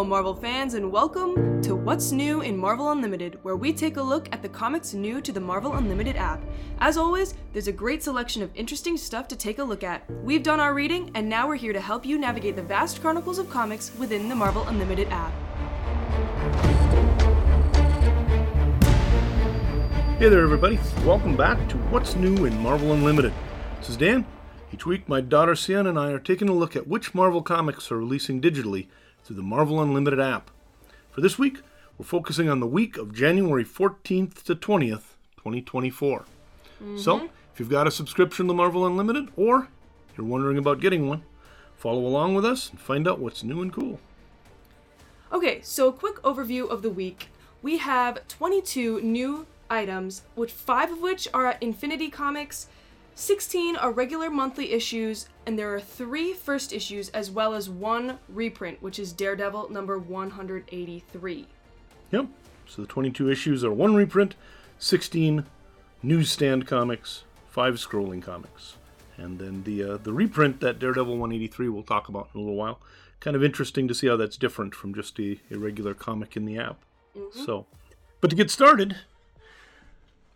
Hello, Marvel fans, and welcome to What's New in Marvel Unlimited, where we take a look at the comics new to the Marvel Unlimited app. As always, there's a great selection of interesting stuff to take a look at. We've done our reading, and now we're here to help you navigate the vast chronicles of comics within the Marvel Unlimited app. Hey there, everybody. Welcome back to What's New in Marvel Unlimited. This is Dan. Each week, my daughter Siena and I are taking a look at which Marvel comics are releasing digitally through the Marvel Unlimited app. For this week, we're focusing on the week of January 14th to 20th, 2024. So, mm-hmm. if you've got a subscription to Marvel Unlimited or you're wondering about getting one, follow along with us and find out what's new and cool. Okay, so a quick overview of the week. We have 22 new items, which five of which are at Infinity Comics, 16 are regular monthly issues, and there are three first issues as well as one reprint, which is Daredevil number 183. Yep. So the 22 issues are one reprint, 16 newsstand comics, five scrolling comics, and then the uh, the reprint that Daredevil 183 we'll talk about in a little while. Kind of interesting to see how that's different from just a, a regular comic in the app. So, but to get started,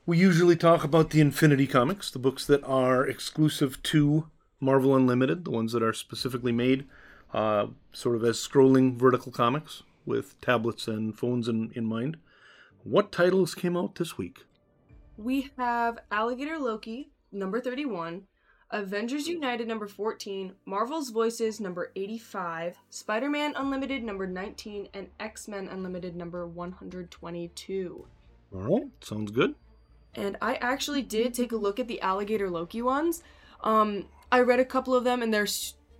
we usually talk about the Infinity comics, the books that are exclusive to Marvel Unlimited, the ones that are specifically made uh, sort of as scrolling vertical comics with tablets and phones in, in mind. What titles came out this week? We have Alligator Loki number 31, Avengers United number 14, Marvel's Voices number 85, Spider Man Unlimited number 19, and X Men Unlimited number 122. All right, sounds good. And I actually did take a look at the alligator Loki ones. Um, I read a couple of them, and they're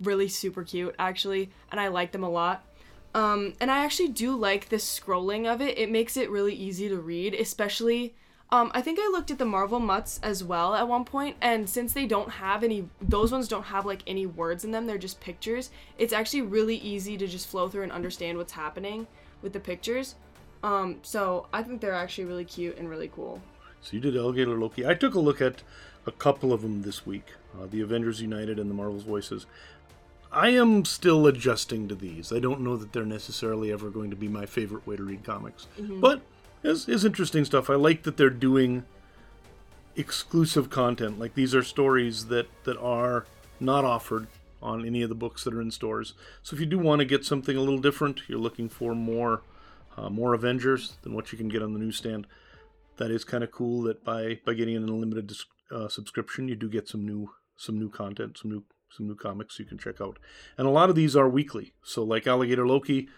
really super cute, actually, and I like them a lot. Um, and I actually do like the scrolling of it. It makes it really easy to read, especially. Um, I think I looked at the Marvel Mutts as well at one point, and since they don't have any, those ones don't have like any words in them, they're just pictures. It's actually really easy to just flow through and understand what's happening with the pictures. Um, so I think they're actually really cute and really cool. So you did Alligator Loki. I took a look at a couple of them this week uh, the Avengers United and the Marvel's Voices. I am still adjusting to these. I don't know that they're necessarily ever going to be my favorite way to read comics. But it's, it's interesting stuff. I like that they're doing exclusive content. Like these are stories that, that are not offered on any of the books that are in stores. So if you do want to get something a little different, you're looking for more uh, more Avengers than what you can get on the newsstand that is kind of cool that by by getting an unlimited uh, subscription you do get some new some new content some new some new comics you can check out. And a lot of these are weekly. So like alligator loki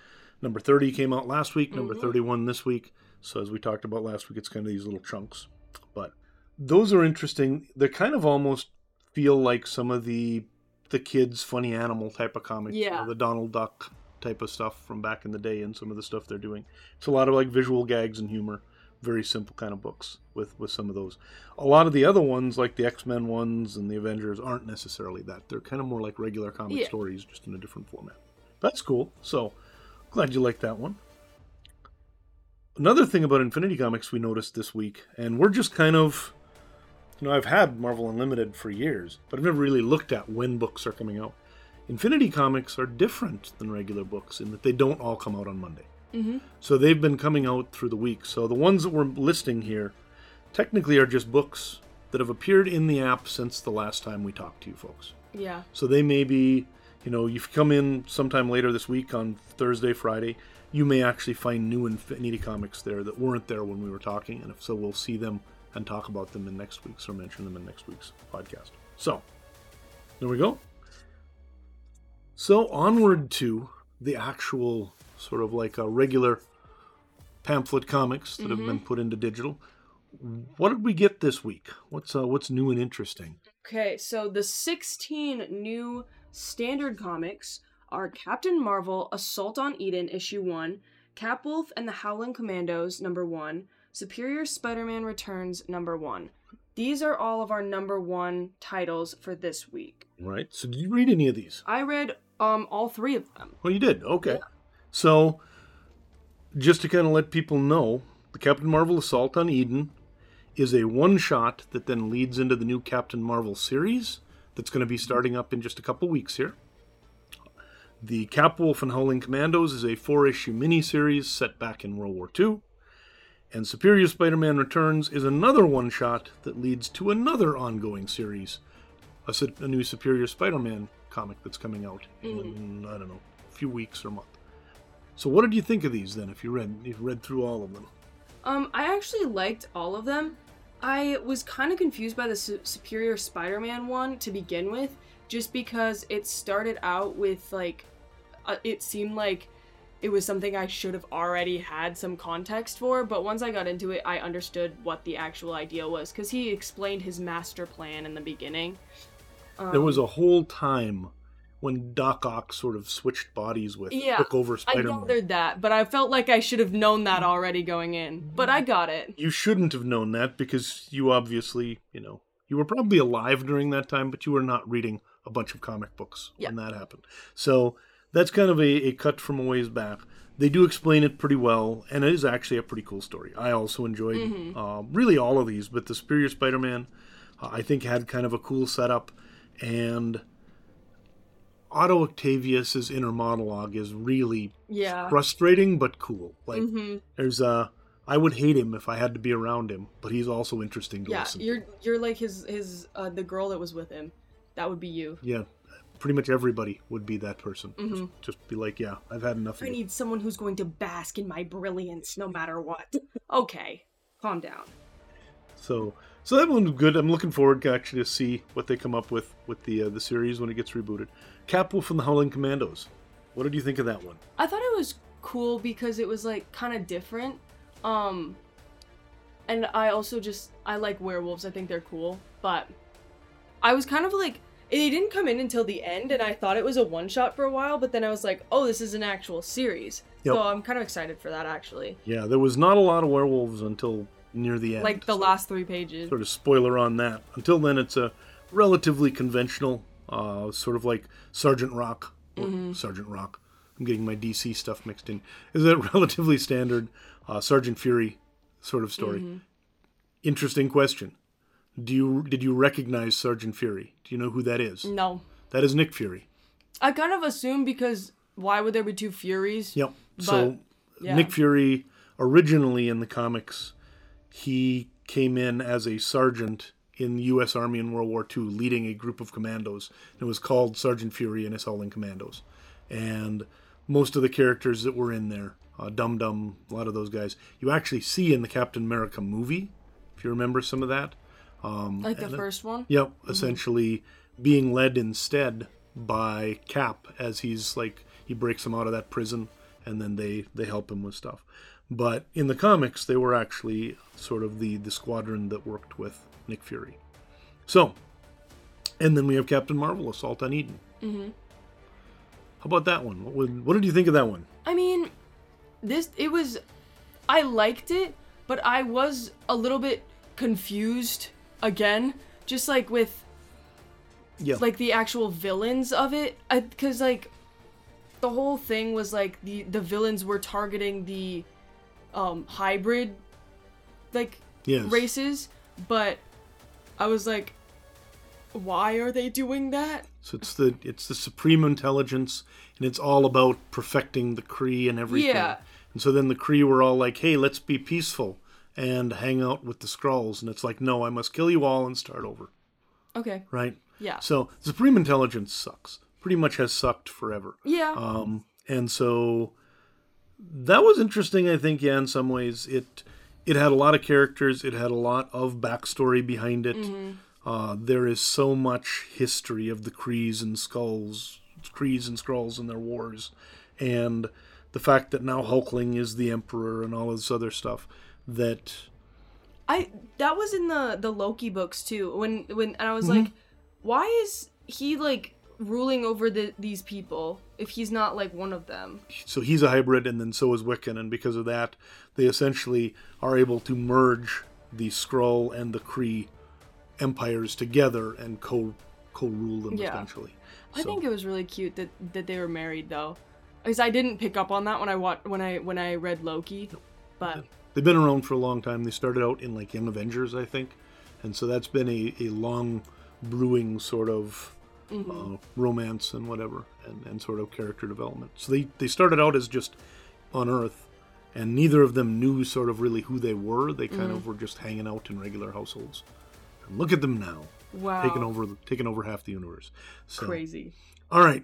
number 30 came out last week number 31 this week. So as we talked about last week it's kind of these little chunks. But those are interesting. They kind of almost feel like some of the the kids funny animal type of comics Yeah. the donald duck type of stuff from back in the day and some of the stuff they're doing. It's a lot of like visual gags and humor very simple kind of books with with some of those. A lot of the other ones, like the X Men ones and the Avengers, aren't necessarily that. They're kind of more like regular comic Yeah. stories, just in a different format. That's cool. So glad you like that one. Another thing about Infinity Comics we noticed this week, and we're just kind of, you know, I've had Marvel Unlimited for years, but I've never really looked at when books are coming out. Infinity Comics are different than regular books in that they don't all come out on Monday. Mm-hmm. So they've been coming out through the week. So the ones that we're listing here technically are just books that have appeared in the app since the last time we talked to you folks. Yeah. So they may be, you know, you've come in sometime later this week on Thursday, Friday, you may actually find new Infinity comics there that weren't there when we were talking. And if so, we'll see them and talk about them in next week's or mention them in next week's podcast. So there we go. So onward to the actual sort of like a regular pamphlet comics that have been put into digital. What did we get this week? What's uh, what's new and interesting? Okay, so the 16 new standard comics are Captain Marvel Assault on Eden issue 1, Capwolf and the Howling Commandos number 1, Superior Spider-Man Returns number 1. These are all of our number 1 titles for this week. Right. So did you read any of these? I read um all 3 of them. Well, you did. Okay. So, just to kind of let people know, the Captain Marvel Assault on Eden is a one shot that then leads into the new Captain Marvel series that's going to be starting up in just a couple weeks here. The Cap Wolf and Howling Commandos is a four issue miniseries set back in World War II. And Superior Spider Man Returns is another one shot that leads to another ongoing series a, a new Superior Spider Man comic that's coming out in, mm-hmm. I don't know, a few weeks or month. So, what did you think of these then? If you read, you read through all of them. Um, I actually liked all of them. I was kind of confused by the Su- Superior Spider-Man one to begin with, just because it started out with like, uh, it seemed like it was something I should have already had some context for. But once I got into it, I understood what the actual idea was because he explained his master plan in the beginning. there was a whole time when Doc Ock sort of switched bodies with Yeah, took over I Spider Man. I gathered that, but I felt like I should have known that already going in. But I got it. You shouldn't have known that because you obviously, you know, you were probably alive during that time, but you were not reading a bunch of comic books when that happened. So that's kind of a, a cut from a ways back. They do explain it pretty well, and it is actually a pretty cool story. I also enjoyed uh, really all of these, but the Superior Spider Man, uh, I think, had kind of a cool setup, and Otto Octavius's inner monologue is really Yeah. frustrating but cool. Like Mhm. there's a I would hate him if I had to be around him, but he's also interesting to Yeah, listen. to. you're you're like his his uh, the girl that was with him. That would be you. Yeah, pretty much everybody would be that person. Just, just be like, yeah, I've had enough of Mm-hmm. I need someone who's going to bask in my brilliance no matter what. Okay, calm down. So, so that one was good. I'm looking forward to actually to see what they come up with with the uh, the series when it gets rebooted. Capwolf from the Howling Commandos. What did you think of that one? I thought it was cool because it was like kind of different. Um and I also just I like werewolves. I think they're cool, but I was kind of like it didn't come in until the end and I thought it was a one shot for a while, but then I was like, "Oh, this is an actual series." Yep. So I'm kind of excited for that actually. Yeah, there was not a lot of werewolves until near the end. Like the last 3 pages. sort of spoiler on that. Until then, it's a relatively conventional, uh, sort of like Sergeant Rock or Sergeant Rock. I'm getting my DC stuff mixed in. Is a relatively standard uh, Sergeant Fury sort of story. Interesting question. Do you did you recognize Sergeant Fury? Do you know who that is? No. That is Nick Fury. I kind of assumed because why would there be two Furies? Yep. so yeah. Nick Fury originally in the comics, he came in as a sergeant in the U.S. Army in World War II, leading a group of commandos. It was called Sergeant Fury and his Howling Commandos, and most of the characters that were in there, uh, Dum Dum, a lot of those guys, you actually see in the Captain America movie, if you remember some of that. Like the first one? Yep, essentially being led instead by Cap as he's like he breaks him out of that prison and then they they help him with stuff. But in the comics they were actually sort of the the squadron that worked with Nick Fury. So, and then we have Captain Marvel Assault on Eden. Mm-hmm. How about that one? What, would- what did you think of that one? I mean, this it was I liked it, but I was a little bit confused again, just like with Yeah. like the actual villains of it because like the whole thing was like the the villains were targeting the um hybrid like yes. races but i was like why are they doing that So it's the it's the supreme intelligence, and it's all about perfecting the Kree and everything. Yeah. And so then the Kree were all like, "Hey, let's be peaceful and hang out with the Skrulls." And it's like, "No, I must kill you all and start over." okay Right? yeah So supreme intelligence sucks. Pretty much has sucked forever. yeah Um, and so that was interesting. I think, yeah, in some ways, it it had a lot of characters. It had a lot of backstory behind it. Uh, there is so much history of the Krees and Skulls, Krees and Skrulls and their wars, and the fact that now Hulkling is the Emperor and all this other stuff. That I that was in the the Loki books too. When when and I was Mm-hmm. like, why is he like ruling over the these people if he's not like one of them? so he's a hybrid, and then so is Wiccan, and because of that, they essentially are able to merge the Skrull and the Kree empires together and co co rule them Yeah. essentially. I So- think it was really cute that that they were married though, because I didn't pick up on that when I wa- when I when I read Loki, but they've been around for a long time. They started out in like Young Avengers, I think, and so that's been a, a long brewing sort of Mm-hmm. uh, romance and whatever. and, and sort of character development. So they, they started out as just on Earth, and neither of them knew sort of really who they were. They kind of were just hanging out in regular households. And look at them now, Wow. taking over taking over half the universe. So, Crazy. all right.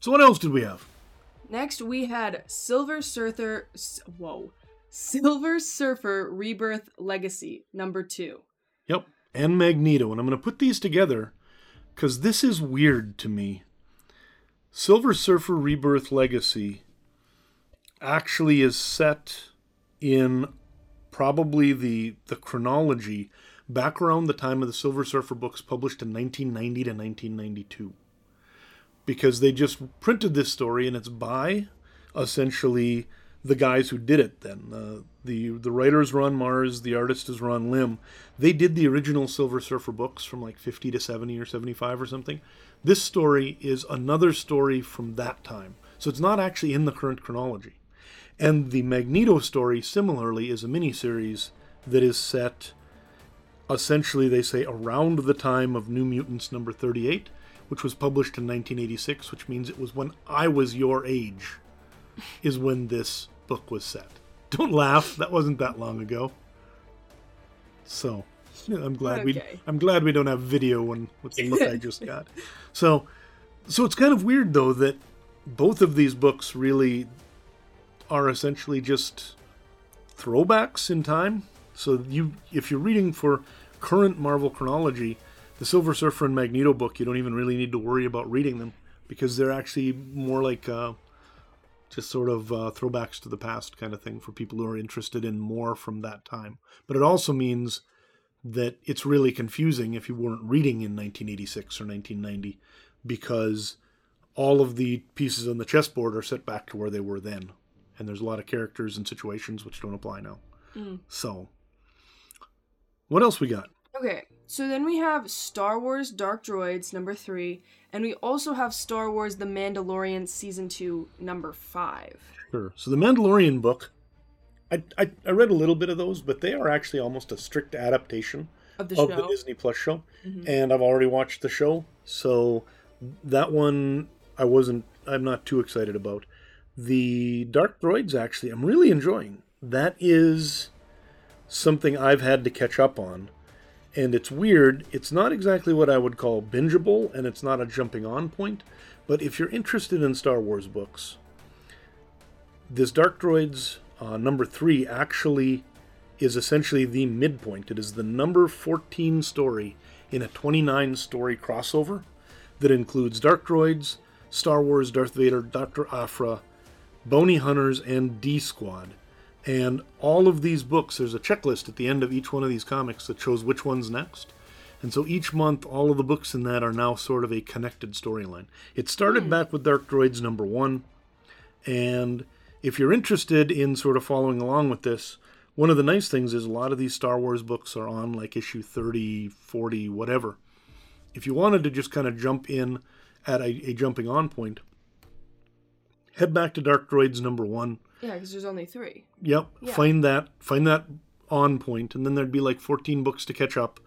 So what else did we have? Next, we had Silver Surfer. Whoa. Silver Surfer Rebirth Legacy, number two. Yep, and Magneto. And I'm going to put these together because this is weird to me. Silver Surfer Rebirth Legacy actually is set in probably the the chronology back around the time of the Silver Surfer books published in 1990 to 1992. Because they just printed this story and it's by essentially the guys who did it then. Uh, the the writers Ron Marz, the artist is Ron Lim. They did the original Silver Surfer books from like 50 to 70 or 75 or something. This story is another story from that time. So it's not actually in the current chronology. And the Magneto story similarly is a miniseries that is set essentially they say around the time of New Mutants number 38, which was published in 1986, which means it was when I was your age is when this book was set. Don't laugh, that wasn't that long ago. So, I'm glad we I'm glad we don't have video when with the look I just got. So, so it's kind of weird though that both of these books really are essentially just throwbacks in time. So you if you're reading for current Marvel chronology, the Silver Surfer and Magneto book, you don't even really need to worry about reading them because they're actually more like uh, just sort of uh, throwbacks to the past kind of thing for people who are interested in more from that time. But it also means that it's really confusing if you weren't reading in 1986 or 1990 because all of the pieces on the chessboard are set back to where they were then. And there's a lot of characters and situations which don't apply now. So, what else we got? Okay, so then we have Star Wars Dark Droids, number three, and we also have Star Wars The Mandalorian, season two, number five. Sure. So the Mandalorian book, I, I, I read a little bit of those, but they are actually almost a strict adaptation Of the of the Disney Plus show, mm-hmm. and I've already watched the show, so that one I wasn't. I'm not too excited about. The Dark Droids actually, I'm really enjoying. That is something I've had to catch up on, and it's weird. It's not exactly what I would call bingeable, and it's not a jumping on point. But if you're interested in Star Wars books, this Dark Droids uh, number three actually is essentially the midpoint. It is the number 14 story in a 29 story crossover that includes Dark Droids, Star Wars, Darth Vader, Dr. Aphra, Bounty Hunters, and D Squad. And all of these books, there's a checklist at the end of each one of these comics that shows which one's next. And so each month, all of the books in that are now sort of a connected storyline. It started hmm. back with Dark Droids number one, and if you're interested in sort of following along with this, one of the nice things is a lot of these Star Wars books are on like issue 30, 40, whatever. If you wanted to just kind of jump in at a, a jumping on point, head back to Dark Droids number one. Yeah, because there's only three. Yep, Yeah. find that find that on point, and then there'd be like 14 books to catch up.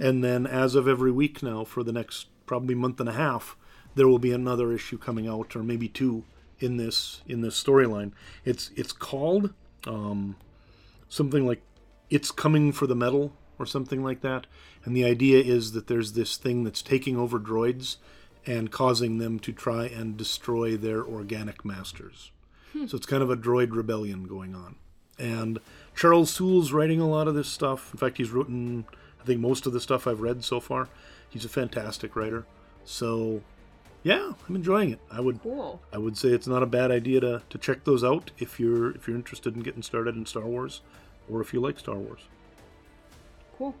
And then as of every week now, for the next probably month and a half, there will be another issue coming out, or maybe two in this in this storyline. It's it's called um, something like "It's Coming for the Metal" or something like that. And the idea is that there's this thing that's taking over droids and causing them to try and destroy their organic masters. Hmm. So it's kind of a droid rebellion going on. And Charles Soule's writing a lot of this stuff. In fact, he's written, I think, most of the stuff I've read so far. He's a fantastic writer. So, yeah, I'm enjoying it. I would, Cool. I would say it's not a bad idea to, to check those out if you're if you're interested in getting started in Star Wars, or if you like Star Wars. Cool.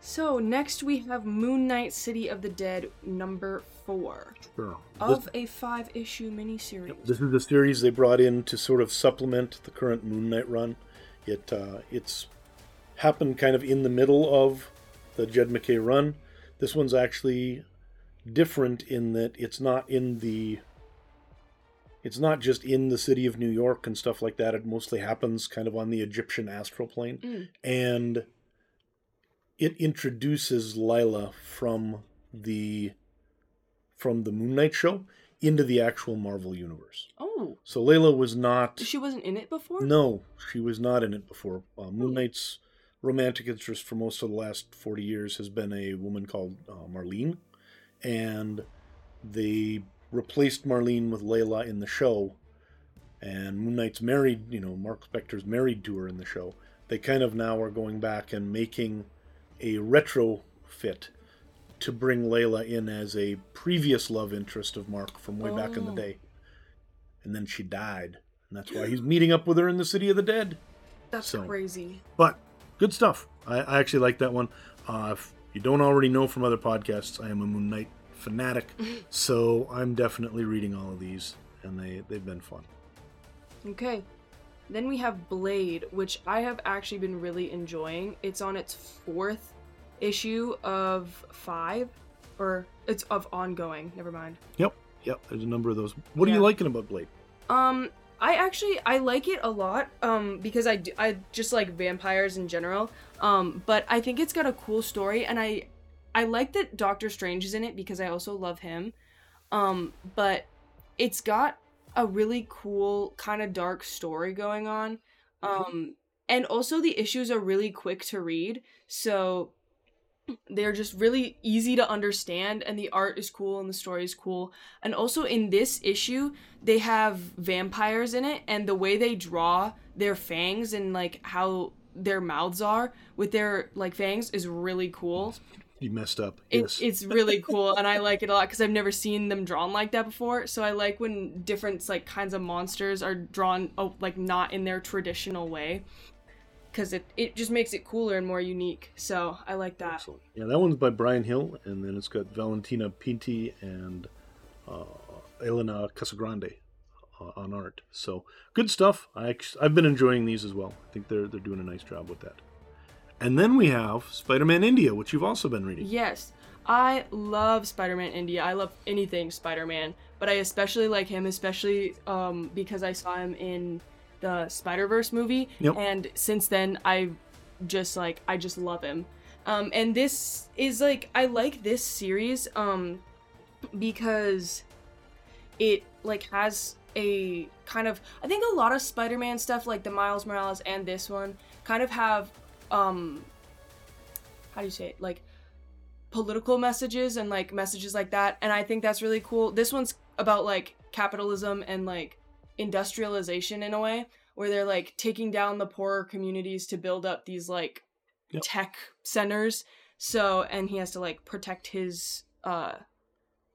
So next we have Moon Knight City of the Dead, number four, Sure. of a five issue miniseries. This is the series they brought in to sort of supplement the current Moon Knight run. It uh, it's happened kind of in the middle of the Jed MacKay run. This one's actually different in that it's not in the it's not just in the city of New York and stuff like that. It mostly happens kind of on the Egyptian astral plane. And it introduces Layla from the from the Moon Knight show into the actual Marvel universe. Oh, So Layla was not. she wasn't in it before. No, she was not in it before. Uh, Moon Knight's romantic interest for most of the last 40 years has been a woman called uh, Marlene. And they replaced Marlene with Layla in the show. And Moon Knight's married, you know, Mark Spector's married to her in the show. They kind of now are going back and making a retrofit to bring Layla in as a previous love interest of Mark from way back in the Oh. day. And then she died. And that's why he's meeting up with her in the City of the Dead. That's So- crazy. But good stuff. I, I actually like that one. Uh, if you don't already know from other podcasts, I am a Moon Knight fanatic. so I'm definitely reading all of these, and they, they've been fun. Okay. Then we have Blade, which I have actually been really enjoying. It's on its fourth issue of five, or it's of ongoing. Never mind. Yep, yep, there's a number of those. What are you liking about Blade? Um, I actually I like it a lot. Um, because I I just like vampires in general. Um, but I think it's got a cool story, and I I like that Doctor Strange is in it because I also love him. Um, but it's got a really cool kind of dark story going on. Um, and also the issues are really quick to read, so they're just really easy to understand and the art is cool and the story is cool. And also in this issue, they have vampires in it and the way they draw their fangs and like how their mouths are with their like fangs is really cool. You messed up. It, yes. It's really cool, and I like it a lot because I've never seen them drawn like that before. So I like when different like kinds of monsters are drawn, oh, like not in their traditional way, because it it just makes it cooler and more unique. So I like that. Excellent. Yeah, that one's by Bryan Hill, and then it's got Valentina Pinti and uh, Elena Casagrande uh, on art. So good stuff. I I've been enjoying these as well. I think they're they're doing a nice job with that. And then we have Spider-Man India, which you've also been reading. Yes, I love Spider-Man India. I love anything Spider-Man, but I especially like him, especially um, because I saw him in the Spider-Verse movie, Yep. and since then I just like I just love him. Um, and this is like I like this series um, because it like has a kind of I think a lot of Spider-Man stuff like the Miles Morales and this one kind of have um how do you say it like political messages and like messages like that and I think that's really cool. This one's about like capitalism and like industrialization in a way where they're like taking down the poorer communities to build up these like Yep. tech centers. So and he has to like protect his uh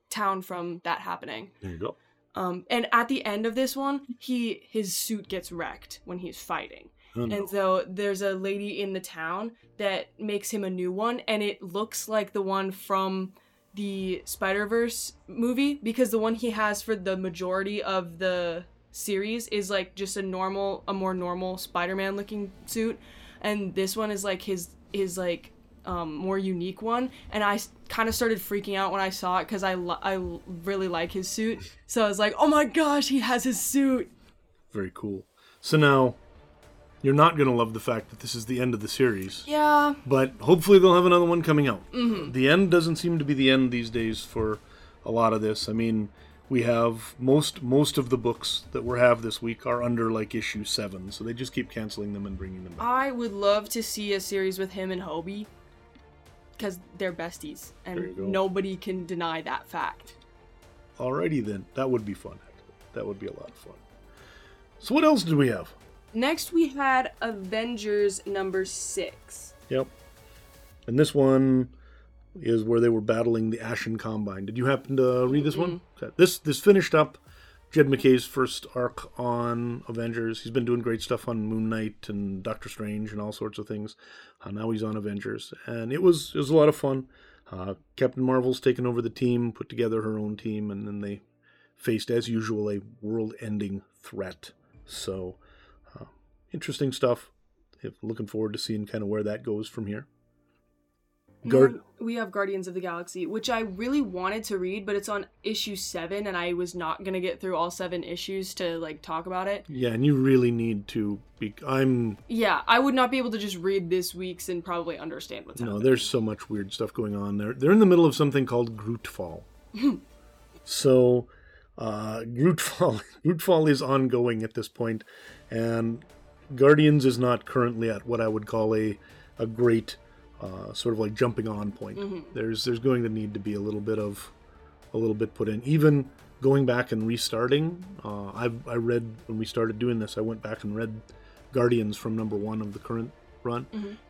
town from that happening. There you go. Um, and at the end of this one, he his suit gets wrecked when he's fighting, Oh, no. and so there's a lady in the town that makes him a new one, and it looks like the one from the Spider Verse movie because the one he has for the majority of the series is like just a normal, a more normal Spider Man looking suit, and this one is like his his like um, more unique one, and I kind of started freaking out when I saw it because I li- I really like his suit. So I was like, oh my gosh, he has his suit. Very cool. So now, you're not going to love the fact that this is the end of the series. Yeah, but hopefully they'll have another one coming out. Mm-hmm. The end doesn't seem to be the end these days for a lot of this. I mean, we have most most of the books that we have this week are under like issue seven, so they just keep canceling them and bringing them back. I would love to see a series with him and Hobie because they're besties, and nobody can deny that fact. Alrighty then, that would be fun. Actually, that would be a lot of fun. So what else do we have? Next, we had Avengers number six. Yep, and this one is where they were battling the Ashen Combine. Did you happen to read this one? Okay. This this finished up Jed MacKay's first arc on Avengers. He's been doing great stuff on Moon Knight and Doctor Strange and all sorts of things. Uh, now he's on Avengers, and it was it was a lot of fun. Uh, Captain Marvel's taken over the team, put together her own team, and then they faced, as usual, a world-ending threat. So, interesting stuff. Looking forward to seeing kind of where that goes from here. Guard- we have Guardians of the Galaxy, which I really wanted to read, but it's on issue seven, and I was not gonna get through all seven issues to like talk about it. Yeah, and you really need to be. I'm. Yeah, I would not be able to just read this week's and probably understand what's know, happening. there's so much weird stuff going on. They're they're in the middle of something called Grootfall. so, Uh, Grootfall, Grootfall is ongoing at this point, and Guardians is not currently at what I would call a a great uh, sort of like jumping on point. There's there's going to need to be a little bit of a little bit put in. Even going back and restarting, uh, I I read when we started doing this, I went back and read Guardians from number one of the current run,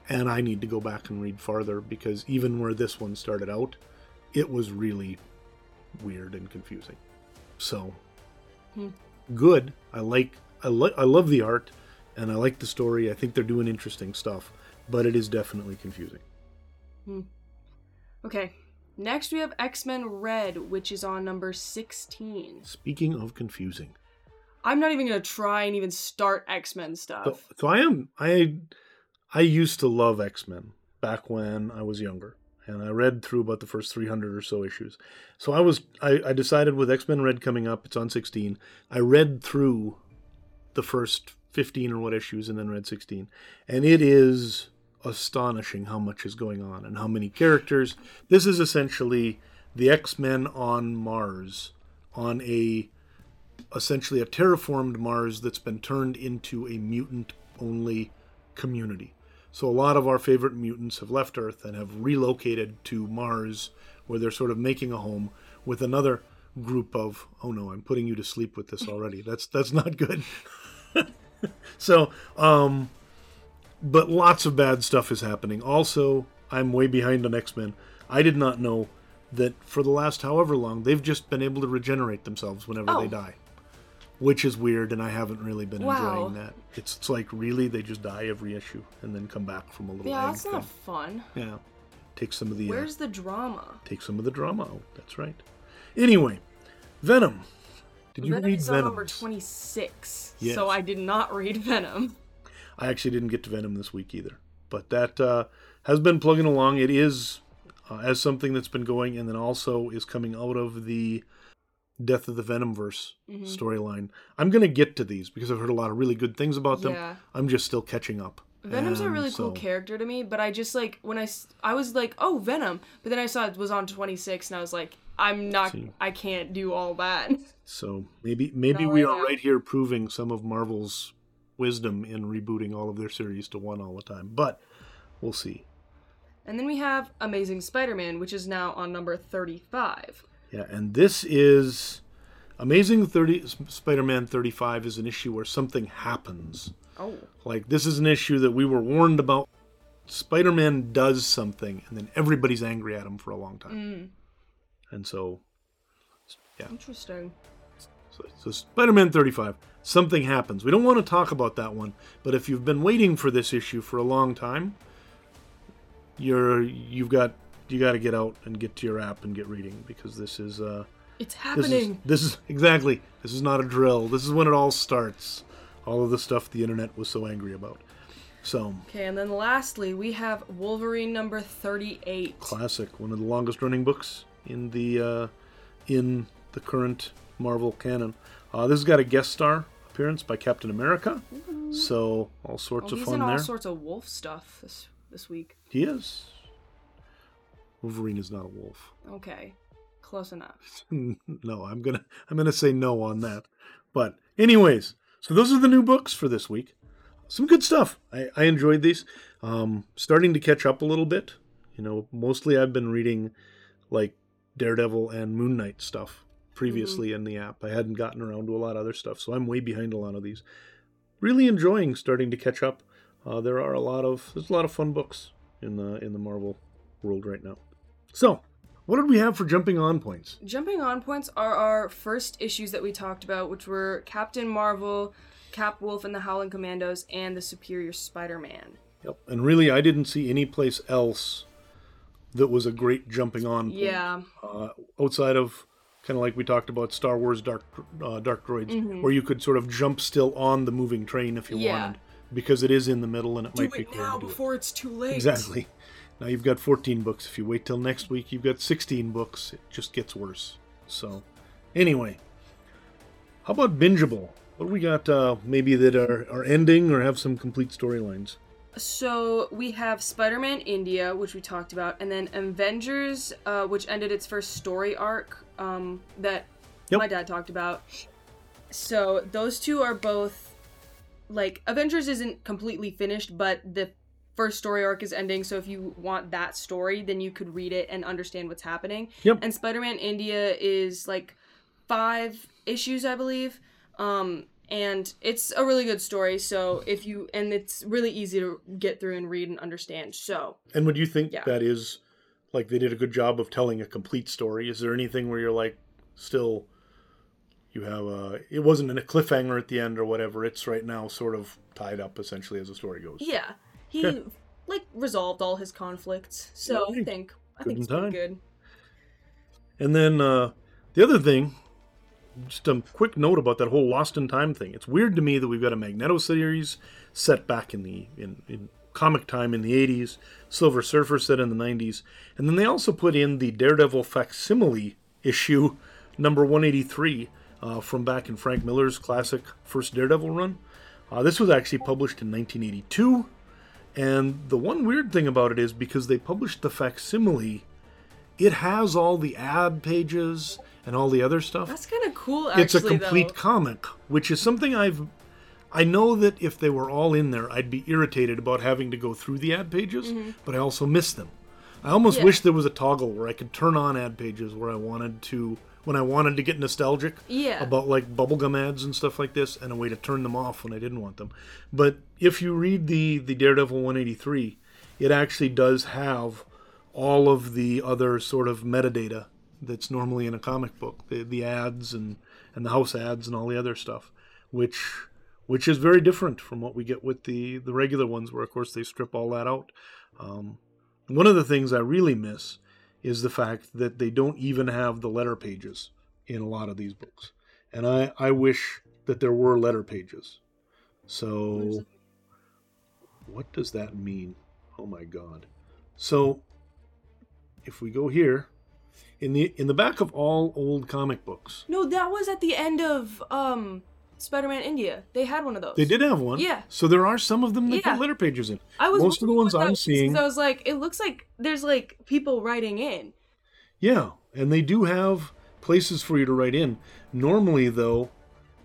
and I need to go back and read farther because even where this one started out, it was really weird and confusing. So good. I like I like I love the art and I like the story. I think they're doing interesting stuff, but it is definitely confusing. Hmm. Okay. Next we have X-Men Red, which is on number 16. Speaking of confusing, I'm not even going to try and even start X-Men stuff. so, so I am I I used to love X Men back when I was younger, and I read through about the first 300 or so issues. So I was I, I decided with X Men Red coming up, it's on 16. I read through the first 15 or what issues, and then read 16, and it is astonishing how much is going on and how many characters. This is essentially the X Men on Mars, on a essentially a terraformed Mars that's been turned into a mutant only community. So a lot of our favorite mutants have left Earth and have relocated to Mars where they're sort of making a home with another group of oh no, I'm putting you to sleep with this already. That's that's not good. so, um but lots of bad stuff is happening. Also, I'm way behind on X-Men. I did not know that for the last however long they've just been able to regenerate themselves whenever Oh. they die which is weird and i haven't really been Wow. enjoying that it's, it's like really they just die every issue and then come back from a little yeah, that's not fun. yeah take some of the uh, Where's the drama? take some of the drama out that's right anyway venom did you Venom read is on venom number 26. Yes. So I did not read Venom. I actually didn't get to Venom this week either, but that uh, has been plugging along. It is uh, as something that's been going, and then also is coming out of the Death of the Venomverse Mm-hmm. storyline. I'm gonna get to these because I've heard a lot of really good things about them. Yeah. I'm just still catching up. Venom's a And really cool so- character to me, but I just like when I s- I was like, "Oh, Venom." But then I saw it was on 26 and I was like, "I'm not See. I can't do all that." So maybe maybe No, we I are know. right here proving some of Marvel's wisdom in rebooting all of their series to one all the time. But we'll see. And then we have Amazing Spider-Man, which is now on number 35. Yeah, and this is Amazing 30 Spider-Man 35 is an issue where something happens. Oh. Like this is an issue that we were warned about. Spider-Man does something and then everybody's angry at him for a long time. Mm. And so yeah. Interesting. so, so Spider-Man 35 something happens. We don't want to talk about that one, but if you've been waiting for this issue for a long time, you're you've got you got to get out and get to your app and get reading because this is uh It's This is, happening. this is exactly. This is not a drill. This is when it all starts. All of the stuff the internet was so angry about. So Okay, and then lastly, we have Wolverine number 38. classic, one of the longest running books in the uh, in the current Marvel canon. Uh, this has got a guest star appearance by Captain America. So all sorts Oh, of he's fun in all there. sorts of wolf stuff this this week. he is. Wolverine is not a wolf. Okay, close enough. no, I'm gonna I'm gonna say no on that. But anyways, so those are the new books for this week. Some good stuff. I, I enjoyed these. Um, starting to catch up a little bit. You know, mostly I've been reading like Daredevil and Moon Knight stuff previously in the app. I hadn't gotten around to a lot of other stuff, so I'm way behind a lot of these. Really enjoying starting to catch up. Uh, there are a lot of there's a lot of fun books in the in the Marvel world right now. So, what did we have for jumping on points? Jumping on points are our first issues that we talked about, which were Captain Marvel, Cap Wolf and the Howling Commandos, and the Superior Spider-Man. Yep. And really, I didn't see any place else that was a great jumping on point. Yeah, Uh, outside of kind of like we talked about Star Wars Dark uh, Dark Droids, where you could sort of jump still on the moving train if you Mm-hmm. Yeah. wanted, because it is in the middle and it do might be it cool now to do it. before it's too late. Exactly. Now you've got 14 books. If you wait till next week, you've got 16 books. It just gets worse. So, anyway, how about bingeable? What do we got? Uh, maybe that are, are ending or have some complete storylines. So we have Spider-Man India, which we talked about, and then Avengers, uh, which ended its first story arc. Um, that Yep. my dad talked about. So those two are both like Avengers isn't completely finished, but the first story arc is ending. So if you want that story, then you could read it and understand what's happening. Yep. And Spider-Man India is like five issues, I believe. Um, and it's a really good story. So if you and it's really easy to get through and read and understand. So And would you think Yeah. that is like they did a good job of telling a complete story? Is there anything where you're like still you have a it wasn't in a cliffhanger at the end or whatever. It's right now sort of tied up essentially as the story goes. yeah, he Okay. like resolved all his conflicts. So I think I Good think it's pretty good. And then uh, the other thing, just a quick note about that whole Lost in Time thing. It's weird to me that we've got a Magneto series set back in the in, in comic time in the 80s, Silver Surfer set in the 90s, and then they also put in the Daredevil facsimile issue number 183 uh, from back in Frank Miller's classic first Daredevil run. Uh, this was actually published in 1982. And the one weird thing about it is because they published the facsimile it has all the ad pages and all the other stuff. That's kind of cool. Actually, it's a complete Though. comic, which is something I've. I know that if they were all in there, I'd be irritated about having to go through the ad pages, but I also miss them. I almost Mm-hmm. Yeah. wish there was a toggle where I could turn on ad pages where I wanted to, when I wanted to get nostalgic Yeah. about like bubblegum ads and stuff like this, and a way to turn them off when I didn't want them. But if you read the the Daredevil 183, it actually does have all of the other sort of metadata that's normally in a comic book, the the ads and and the house ads and all the other stuff, which which is very different from what we get with the the regular ones, where of course they strip all that out. Um, one of the things I really miss is the fact that they don't even have the letter pages in a lot of these books, and I I wish that there were letter pages. So, what does that mean? Oh my God! So, if we go here, in the in the back of all old comic books, No, that was at the end of um Spider-Man India. They had one of those. they did have one. Yeah. So there are some of them that Yeah. put letter pages in. I was most of the ones I'm was, seeing- I was like, it looks like there's like people writing in. Yeah, and they do have places for you to write in. Normally, though,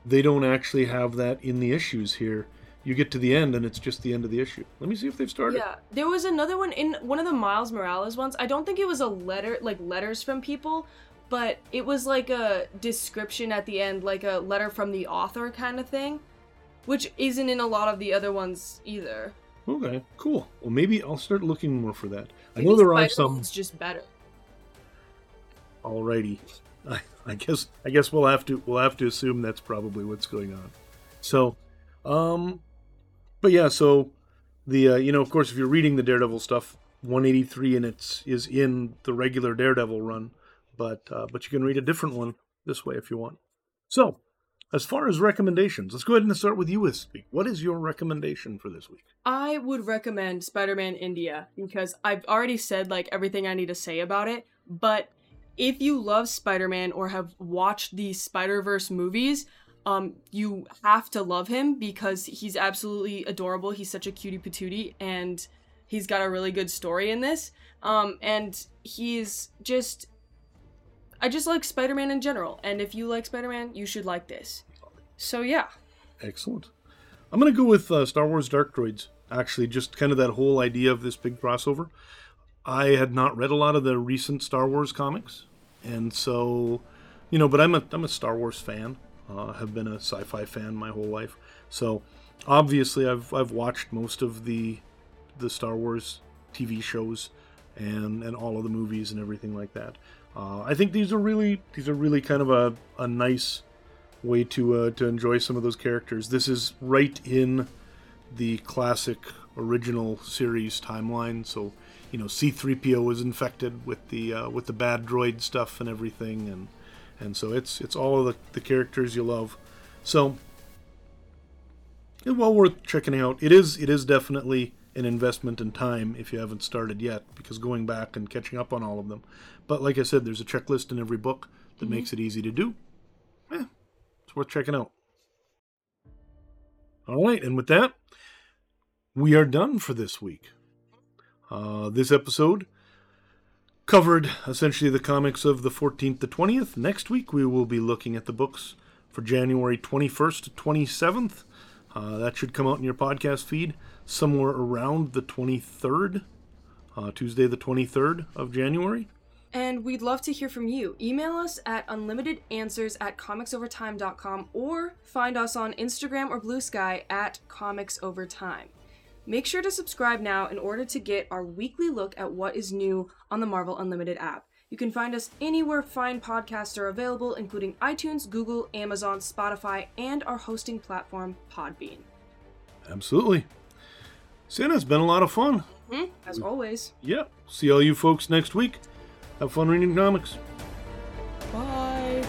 they don't actually have that in the issues here. You get to the end, and it's just the end of the issue. Let me see if they've started. Yeah, there was another one in one of the Miles Morales ones. I don't think it was a letter, like letters from people, but it was like a description at the end, like a letter from the author kind of thing, which isn't in a lot of the other ones either. Okay, cool. Well, maybe I'll start looking more for that. I know there are some. It's just better. Alrighty, I, I guess I guess we'll have to we'll have to assume that's probably what's going on. So, um, but yeah, so the uh, you know of course if you're reading the Daredevil stuff, 183 in it's is in the regular Daredevil run, but uh, but you can read a different one this way if you want. So, as far as recommendations, let's go ahead and start with you this week. What is your recommendation for this week? I would recommend Spider-Man India because I've already said like everything I need to say about it, but if you love Spider-Man or have watched the Spider-Verse movies, um you have to love him because he's absolutely adorable. He's such a cutie patootie and he's got a really good story in this. Um and he's just I just like Spider-Man in general, and if you like Spider-Man, you should like this. So yeah. Excellent. I'm going to go with uh, Star Wars Dark Droids. Actually, just kind of that whole idea of this big crossover. I had not read a lot of the recent Star Wars comics, and so, you know, but I'm a I'm a Star Wars fan. Uh, have been a sci-fi fan my whole life. So, obviously, I've I've watched most of the the Star Wars TV shows and and all of the movies and everything like that. Uh, I think these are really these are really kind of a, a nice way to uh, to enjoy some of those characters. This is right in the classic original series timeline. So, you know, C-3PO was infected with the uh, with the bad droid stuff and everything, and and so it's it's all of the, the characters you love. So, it's well worth checking out. It is it is definitely an investment in time if you haven't started yet, because going back and catching up on all of them. But like I said, there's a checklist in every book that makes it easy to do. Eh, it's worth checking out. All right, and with that, we are done for this week. Uh, this episode covered essentially the comics of the 14th to 20th. Next week, we will be looking at the books for January 21st to 27th. Uh, that should come out in your podcast feed somewhere around the 23rd, uh, Tuesday, the 23rd of January. And we'd love to hear from you. Email us at unlimitedanswers at comicsovertime.com or find us on Instagram or Blue Sky at comicsovertime. Make sure to subscribe now in order to get our weekly look at what is new on the Marvel Unlimited app. You can find us anywhere fine podcasts are available, including iTunes, Google, Amazon, Spotify, and our hosting platform, Podbean. Absolutely. Siena, it's been a lot of fun. Mm-hmm. As always. Yeah. See all you folks next week. Have fun reading comics. Bye.